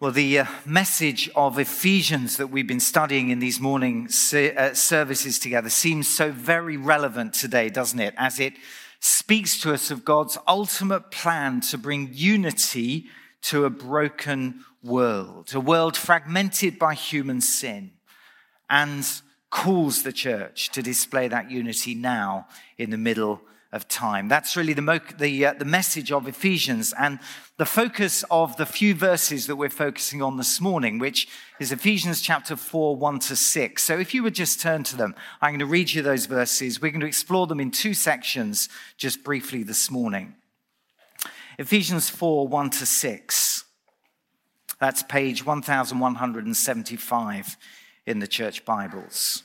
Well, the uh, message of Ephesians that we've been studying in these morning uh, services together seems so very relevant today, doesn't it? As it speaks to us of God's ultimate plan to bring unity to a broken world, a world fragmented by human sin, and calls the church to display that unity now in the middle of time. That's really the, mo- the, uh, the message of Ephesians and the focus of the few verses that we're focusing on this morning, which is Ephesians chapter 4, 1 to 6. So if you would just turn to them, I'm going to read you those verses. We're going to explore them in two sections just briefly this morning. Ephesians 4, 1 to 6. That's page 1175 in the church Bibles.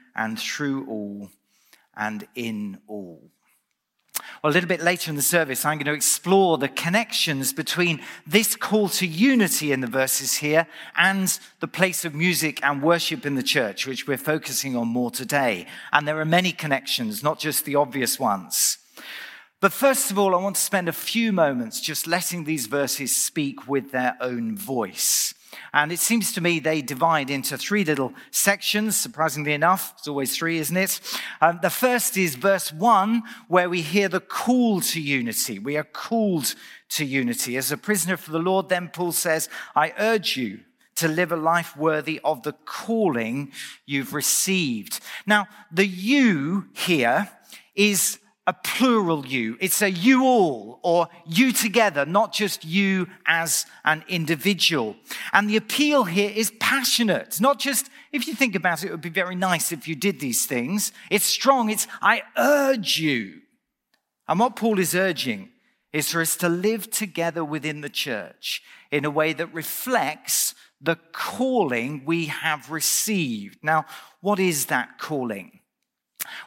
and through all and in all. Well, a little bit later in the service, I'm going to explore the connections between this call to unity in the verses here and the place of music and worship in the church, which we're focusing on more today. And there are many connections, not just the obvious ones. But first of all, I want to spend a few moments just letting these verses speak with their own voice. And it seems to me they divide into three little sections, surprisingly enough. It's always three, isn't it? Um, the first is verse one, where we hear the call to unity. We are called to unity. As a prisoner for the Lord, then Paul says, I urge you to live a life worthy of the calling you've received. Now, the you here is a plural you. It's a you all or you together, not just you as an individual. And the appeal here is passionate. It's not just, if you think about it, it would be very nice if you did these things. It's strong. It's, I urge you. And what Paul is urging is for us to live together within the church in a way that reflects the calling we have received. Now, what is that calling?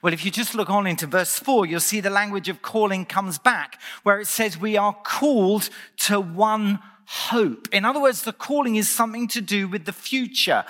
Well, if you just look on into verse 4, you'll see the language of calling comes back, where it says we are called to one hope. In other words, the calling is something to do with the future.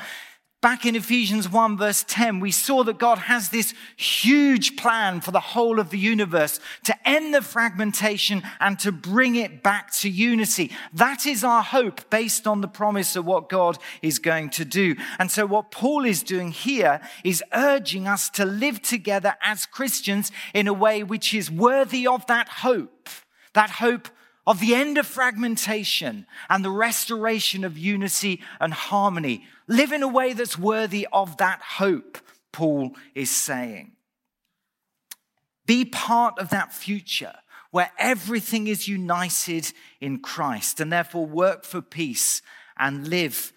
Back in Ephesians 1, verse 10, we saw that God has this huge plan for the whole of the universe to end the fragmentation and to bring it back to unity. That is our hope based on the promise of what God is going to do. And so, what Paul is doing here is urging us to live together as Christians in a way which is worthy of that hope. That hope of the end of fragmentation and the restoration of unity and harmony. Live in a way that's worthy of that hope, Paul is saying. Be part of that future where everything is united in Christ and therefore work for peace and live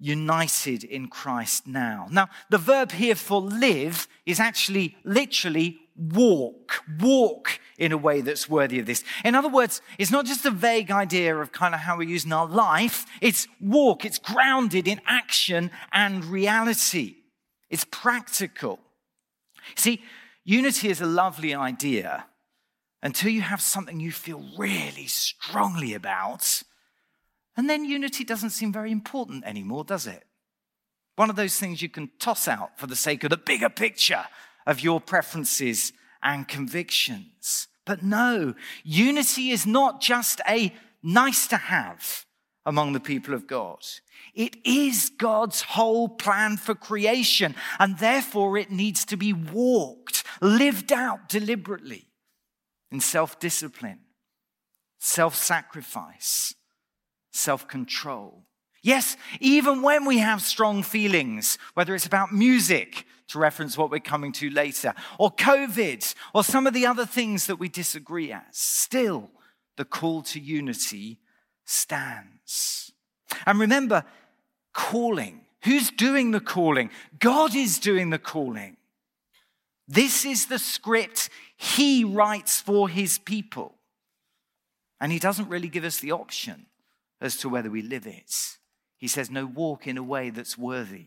united in Christ now. Now, the verb here for live is actually literally walk, walk in a way that's worthy of this. In other words, it's not just a vague idea of kind of how we're using our life, it's walk, it's grounded in action and reality. It's practical. See, unity is a lovely idea until you have something you feel really strongly about. And then unity doesn't seem very important anymore, does it? One of those things you can toss out for the sake of the bigger picture of your preferences and convictions. But no, unity is not just a nice to have among the people of God. It is God's whole plan for creation, and therefore it needs to be walked, lived out deliberately in self discipline, self sacrifice, self control. Yes, even when we have strong feelings, whether it's about music, to reference what we're coming to later, or COVID, or some of the other things that we disagree at, still the call to unity stands. And remember, calling. Who's doing the calling? God is doing the calling. This is the script he writes for his people. And he doesn't really give us the option as to whether we live it. He says, No, walk in a way that's worthy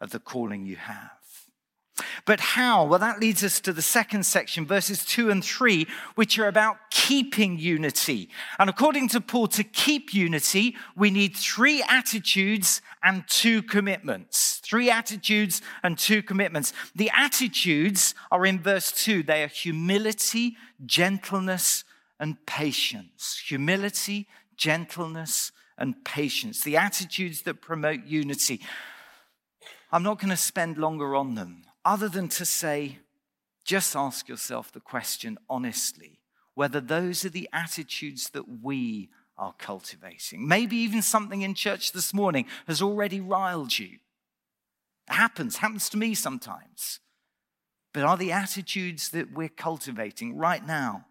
of the calling you have. But how? Well, that leads us to the second section, verses two and three, which are about keeping unity. And according to Paul, to keep unity, we need three attitudes and two commitments. Three attitudes and two commitments. The attitudes are in verse two. They are humility, gentleness, and patience. Humility, gentleness, and patience. The attitudes that promote unity. I'm not going to spend longer on them other than to say, just ask yourself the question honestly whether those are the attitudes that we are cultivating. Maybe even something in church this morning has already riled you. It happens, happens to me sometimes. But are the attitudes that we're cultivating right now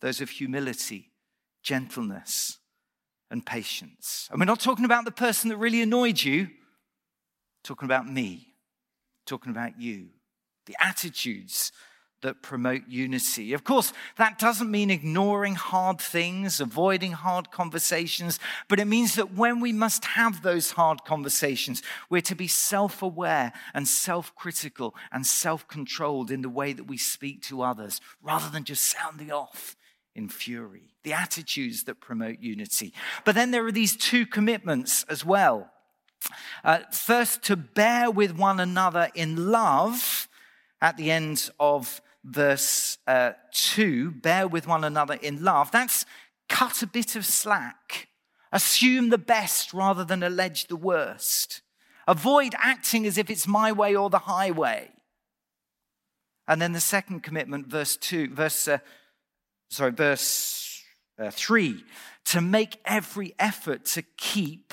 those of humility, gentleness, and patience? And we're not talking about the person that really annoyed you, talking about me talking about you, the attitudes that promote unity. Of course, that doesn't mean ignoring hard things, avoiding hard conversations, but it means that when we must have those hard conversations, we're to be self aware and self critical and self controlled in the way that we speak to others rather than just sounding off in fury. The attitudes that promote unity. But then there are these two commitments as well. Uh, first, to bear with one another in love at the end of verse uh, 2 bear with one another in love. That's cut a bit of slack. Assume the best rather than allege the worst. Avoid acting as if it's my way or the highway. And then the second commitment, verse 2, verse, uh, sorry, verse uh, 3, to make every effort to keep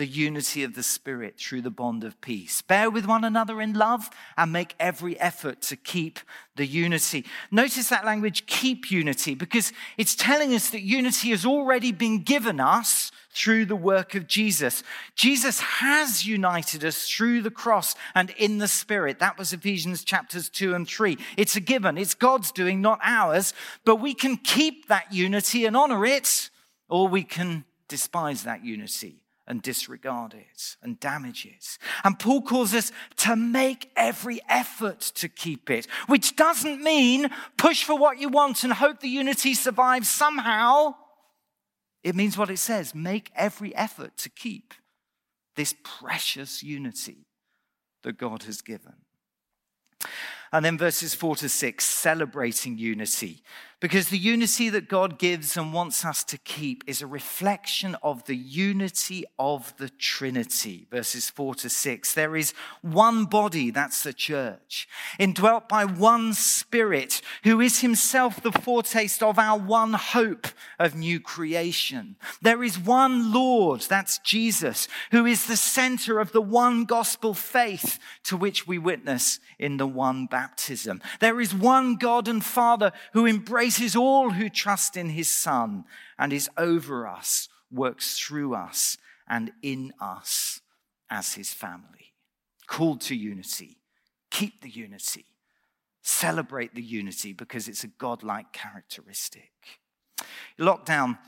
the unity of the Spirit through the bond of peace. Bear with one another in love and make every effort to keep the unity. Notice that language, keep unity, because it's telling us that unity has already been given us through the work of Jesus. Jesus has united us through the cross and in the Spirit. That was Ephesians chapters 2 and 3. It's a given, it's God's doing, not ours, but we can keep that unity and honor it, or we can despise that unity and disregard it and damage it. And Paul calls us to make every effort to keep it, which doesn't mean push for what you want and hope the unity survives somehow. It means what it says make every effort to keep this precious unity that God has given. And then verses four to six, celebrating unity. Because the unity that God gives and wants us to keep is a reflection of the unity of the Trinity. Verses four to six. There is one body, that's the church, indwelt by one Spirit, who is himself the foretaste of our one hope of new creation. There is one Lord, that's Jesus, who is the center of the one gospel faith to which we witness in the one baptism. There is one God and Father who embraces all who trust in his Son and is over us, works through us, and in us as his family. Called to unity. Keep the unity. Celebrate the unity because it's a godlike characteristic. Lockdown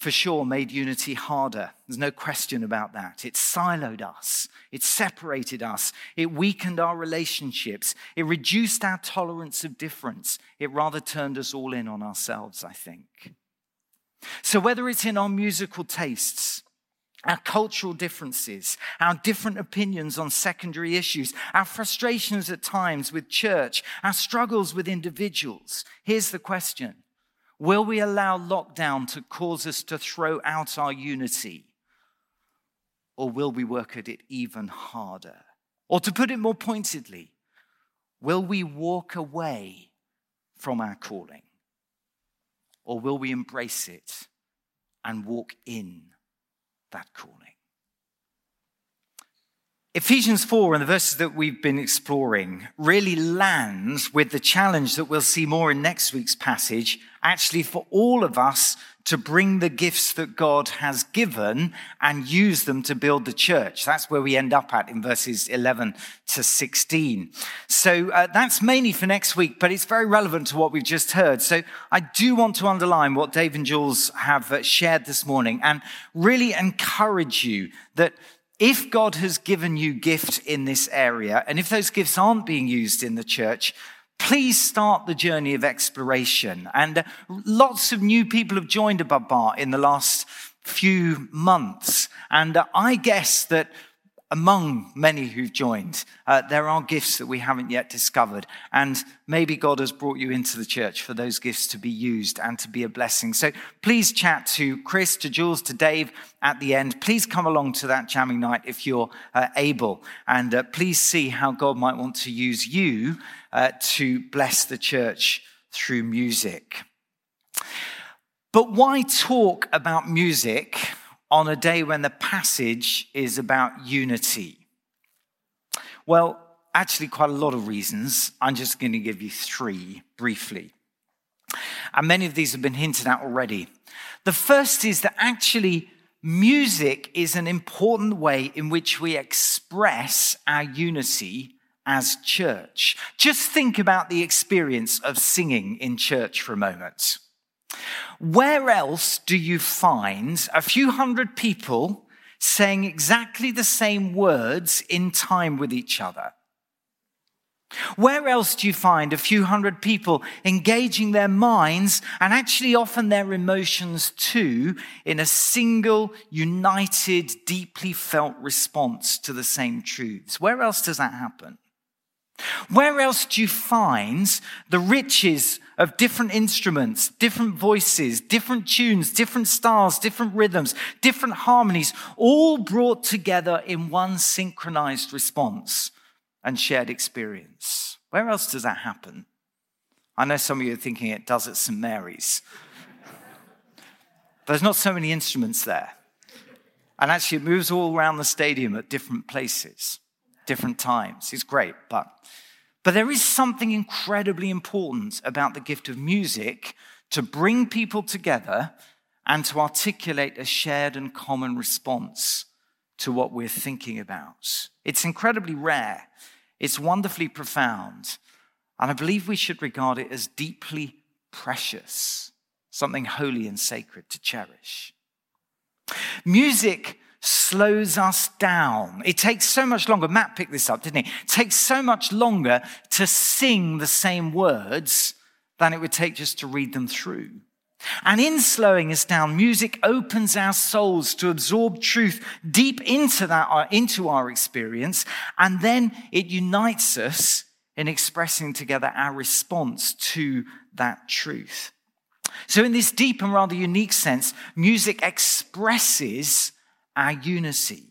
for sure made unity harder. There's no question about that. It siloed us, it separated us, it weakened our relationships, it reduced our tolerance of difference. It rather turned us all in on ourselves, I think. So, whether it's in our musical tastes, our cultural differences, our different opinions on secondary issues, our frustrations at times with church, our struggles with individuals, here's the question Will we allow lockdown to cause us to throw out our unity? Or will we work at it even harder? Or to put it more pointedly, will we walk away from our calling? Or will we embrace it and walk in that calling? Ephesians 4 and the verses that we've been exploring really lands with the challenge that we'll see more in next week's passage, actually for all of us to bring the gifts that God has given and use them to build the church. That's where we end up at in verses 11 to 16. So uh, that's mainly for next week, but it's very relevant to what we've just heard. So I do want to underline what Dave and Jules have uh, shared this morning and really encourage you that if God has given you gifts in this area, and if those gifts aren't being used in the church, please start the journey of exploration. And lots of new people have joined Above Bar in the last few months. And I guess that among many who've joined, uh, there are gifts that we haven't yet discovered. And maybe God has brought you into the church for those gifts to be used and to be a blessing. So please chat to Chris, to Jules, to Dave at the end. Please come along to that jamming night if you're uh, able. And uh, please see how God might want to use you uh, to bless the church through music. But why talk about music on a day when the passage is about unity? Well, actually, quite a lot of reasons. I'm just going to give you three briefly. And many of these have been hinted at already. The first is that actually, music is an important way in which we express our unity as church. Just think about the experience of singing in church for a moment. Where else do you find a few hundred people saying exactly the same words in time with each other? Where else do you find a few hundred people engaging their minds and actually often their emotions too in a single, united, deeply felt response to the same truths? Where else does that happen? Where else do you find the riches of different instruments, different voices, different tunes, different styles, different rhythms, different harmonies, all brought together in one synchronized response and shared experience? Where else does that happen? I know some of you are thinking it does at St. Mary's. There's not so many instruments there. And actually, it moves all around the stadium at different places different times. It's great, but but there is something incredibly important about the gift of music to bring people together and to articulate a shared and common response to what we're thinking about. It's incredibly rare. It's wonderfully profound. And I believe we should regard it as deeply precious, something holy and sacred to cherish. Music slows us down. It takes so much longer. Matt picked this up, didn't he? It takes so much longer to sing the same words than it would take just to read them through. And in slowing us down, music opens our souls to absorb truth deep into that, uh, into our experience. And then it unites us in expressing together our response to that truth. So in this deep and rather unique sense, music expresses our unity.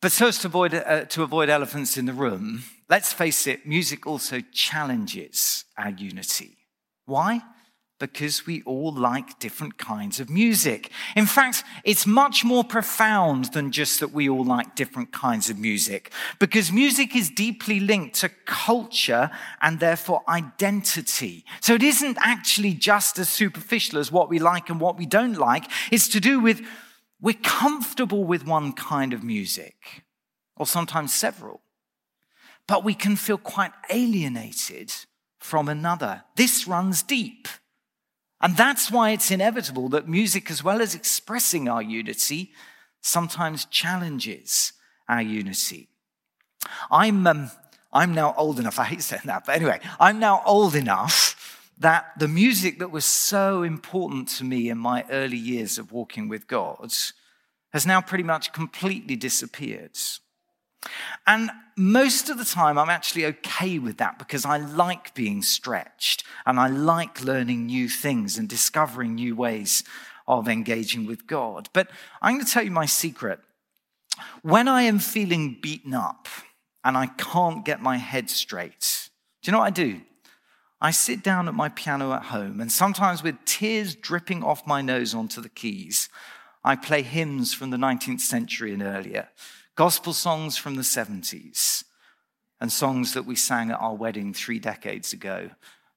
But so as to avoid, uh, to avoid elephants in the room, let's face it, music also challenges our unity. Why? Because we all like different kinds of music. In fact, it's much more profound than just that we all like different kinds of music, because music is deeply linked to culture and therefore identity. So it isn't actually just as superficial as what we like and what we don't like. It's to do with we're comfortable with one kind of music, or sometimes several, but we can feel quite alienated from another. This runs deep. And that's why it's inevitable that music, as well as expressing our unity, sometimes challenges our unity. I'm, um, I'm now old enough, I hate saying that, but anyway, I'm now old enough that the music that was so important to me in my early years of walking with God has now pretty much completely disappeared. And most of the time, I'm actually okay with that because I like being stretched and I like learning new things and discovering new ways of engaging with God. But I'm going to tell you my secret. When I am feeling beaten up and I can't get my head straight, do you know what I do? I sit down at my piano at home and sometimes with tears dripping off my nose onto the keys, I play hymns from the 19th century and earlier, gospel songs from the 70s, and songs that we sang at our wedding three decades ago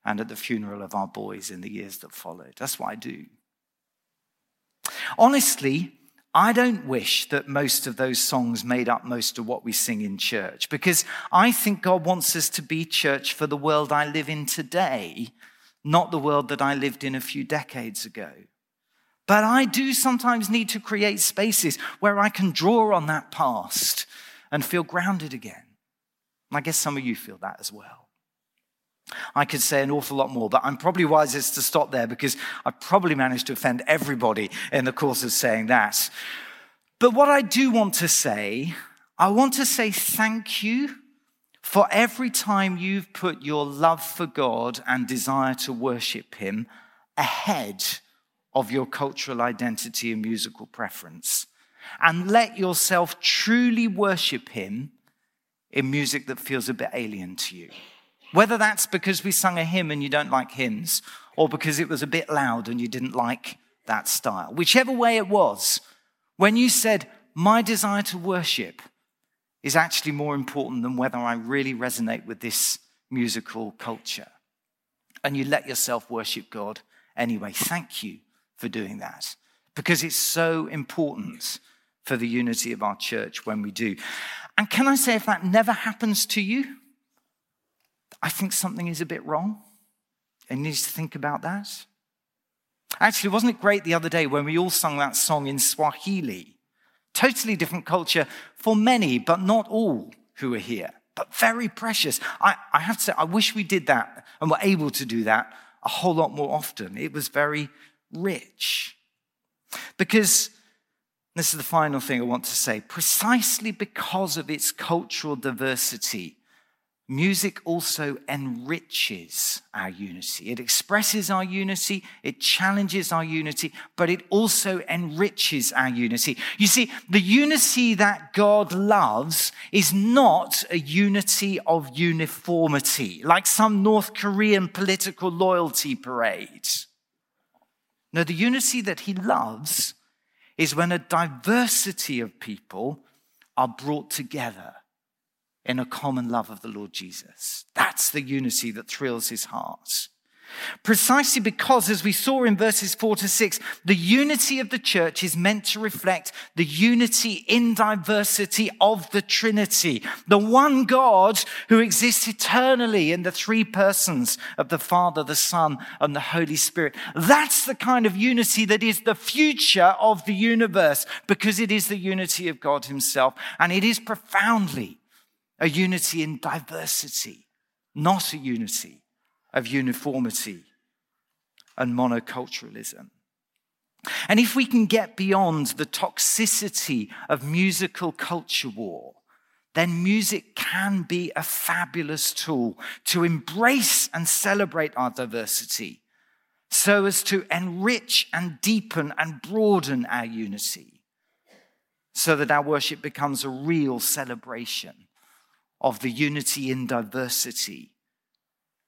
and at the funeral of our boys in the years that followed. That's what I do. Honestly, I don't wish that most of those songs made up most of what we sing in church because I think God wants us to be church for the world I live in today, not the world that I lived in a few decades ago. But I do sometimes need to create spaces where I can draw on that past and feel grounded again. I guess some of you feel that as well. I could say an awful lot more, but I'm probably wisest to stop there because I probably managed to offend everybody in the course of saying that. But what I do want to say, I want to say thank you for every time you've put your love for God and desire to worship Him ahead of your cultural identity and musical preference. And let yourself truly worship Him in music that feels a bit alien to you. Whether that's because we sung a hymn and you don't like hymns, or because it was a bit loud and you didn't like that style. Whichever way it was, when you said, My desire to worship is actually more important than whether I really resonate with this musical culture, and you let yourself worship God anyway, thank you for doing that because it's so important for the unity of our church when we do. And can I say, if that never happens to you, I think something is a bit wrong and needs to think about that. Actually, wasn't it great the other day when we all sung that song in Swahili? Totally different culture for many, but not all who are here, but very precious. I, I have to say, I wish we did that and were able to do that a whole lot more often. It was very rich. Because this is the final thing I want to say precisely because of its cultural diversity, Music also enriches our unity. It expresses our unity, it challenges our unity, but it also enriches our unity. You see, the unity that God loves is not a unity of uniformity, like some North Korean political loyalty parade. No, the unity that He loves is when a diversity of people are brought together in a common love of the Lord Jesus. That's the unity that thrills his heart. Precisely because, as we saw in verses four to six, the unity of the church is meant to reflect the unity in diversity of the Trinity, the one God who exists eternally in the three persons of the Father, the Son, and the Holy Spirit. That's the kind of unity that is the future of the universe because it is the unity of God Himself and it is profoundly a unity in diversity, not a unity of uniformity and monoculturalism. And if we can get beyond the toxicity of musical culture war, then music can be a fabulous tool to embrace and celebrate our diversity so as to enrich and deepen and broaden our unity so that our worship becomes a real celebration of the unity in diversity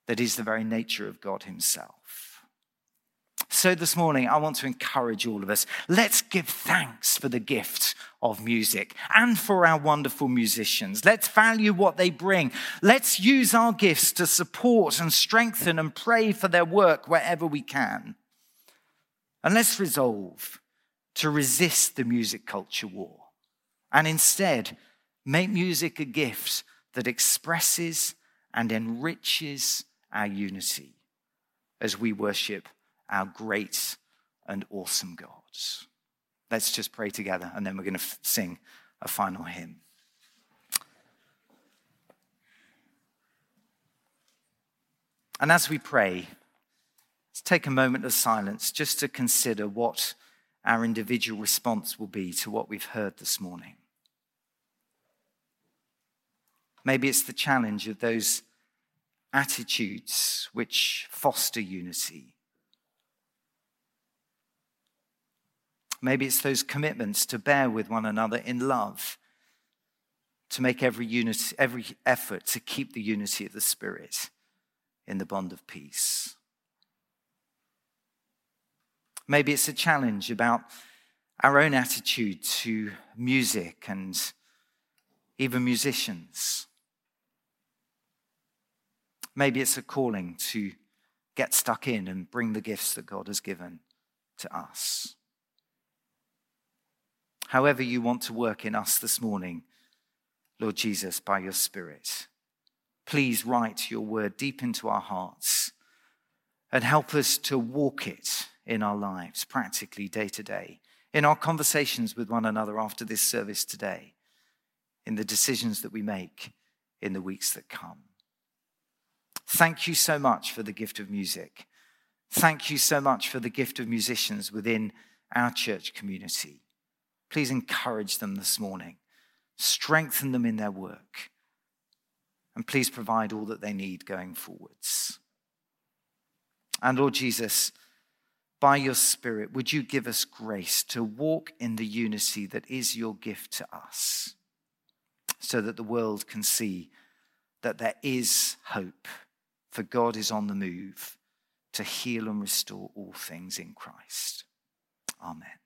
that is the very nature of God Himself. So, this morning, I want to encourage all of us. Let's give thanks for the gift of music and for our wonderful musicians. Let's value what they bring. Let's use our gifts to support and strengthen and pray for their work wherever we can. And let's resolve to resist the music culture war and instead make music a gift that expresses and enriches our unity as we worship our great and awesome gods. Let's just pray together and then we're going to f- sing a final hymn. And as we pray, let's take a moment of silence just to consider what our individual response will be to what we've heard this morning. Maybe it's the challenge of those attitudes which foster unity. Maybe it's those commitments to bear with one another in love, to make every, unity, every effort to keep the unity of the Spirit in the bond of peace. Maybe it's a challenge about our own attitude to music and even musicians. Maybe it's a calling to get stuck in and bring the gifts that God has given to us. However, you want to work in us this morning, Lord Jesus, by your Spirit, please write your word deep into our hearts and help us to walk it in our lives, practically day to day, in our conversations with one another after this service today, in the decisions that we make in the weeks that come. Thank you so much for the gift of music. Thank you so much for the gift of musicians within our church community. Please encourage them this morning, strengthen them in their work, and please provide all that they need going forwards. And Lord Jesus, by your Spirit, would you give us grace to walk in the unity that is your gift to us, so that the world can see that there is hope, for God is on the move to heal and restore all things in Christ. Amen.